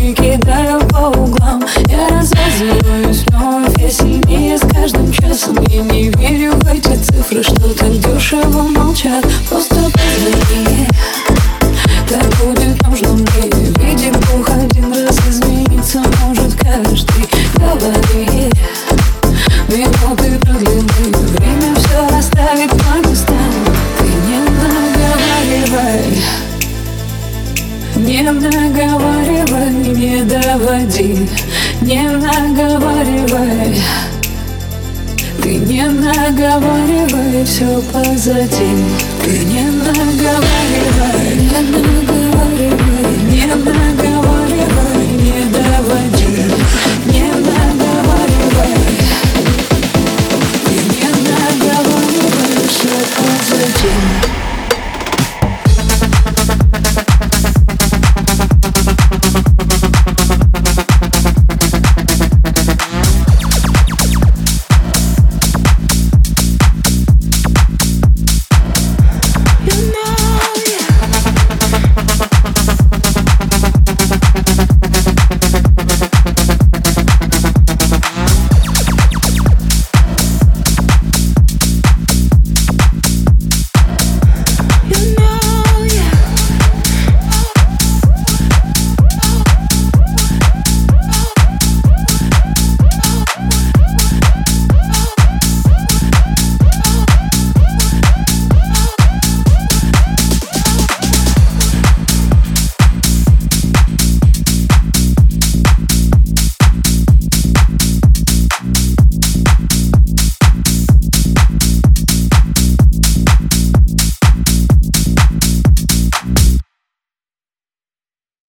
и кидаю по углам. Я развязываюсь вновь, я сильнее с каждым часом. Я не верю в эти цифры, что так дешево молчат. Просто позвони так будет нужно мне Видит Бог один раз измениться может каждый Говори, минуты продлины Время все расставит по местам Ты не наговаривай Не наговаривай не доводи, не наговаривай. Ты не наговаривай, все позади. Ты не наговаривай, не наговаривай, не наговаривай,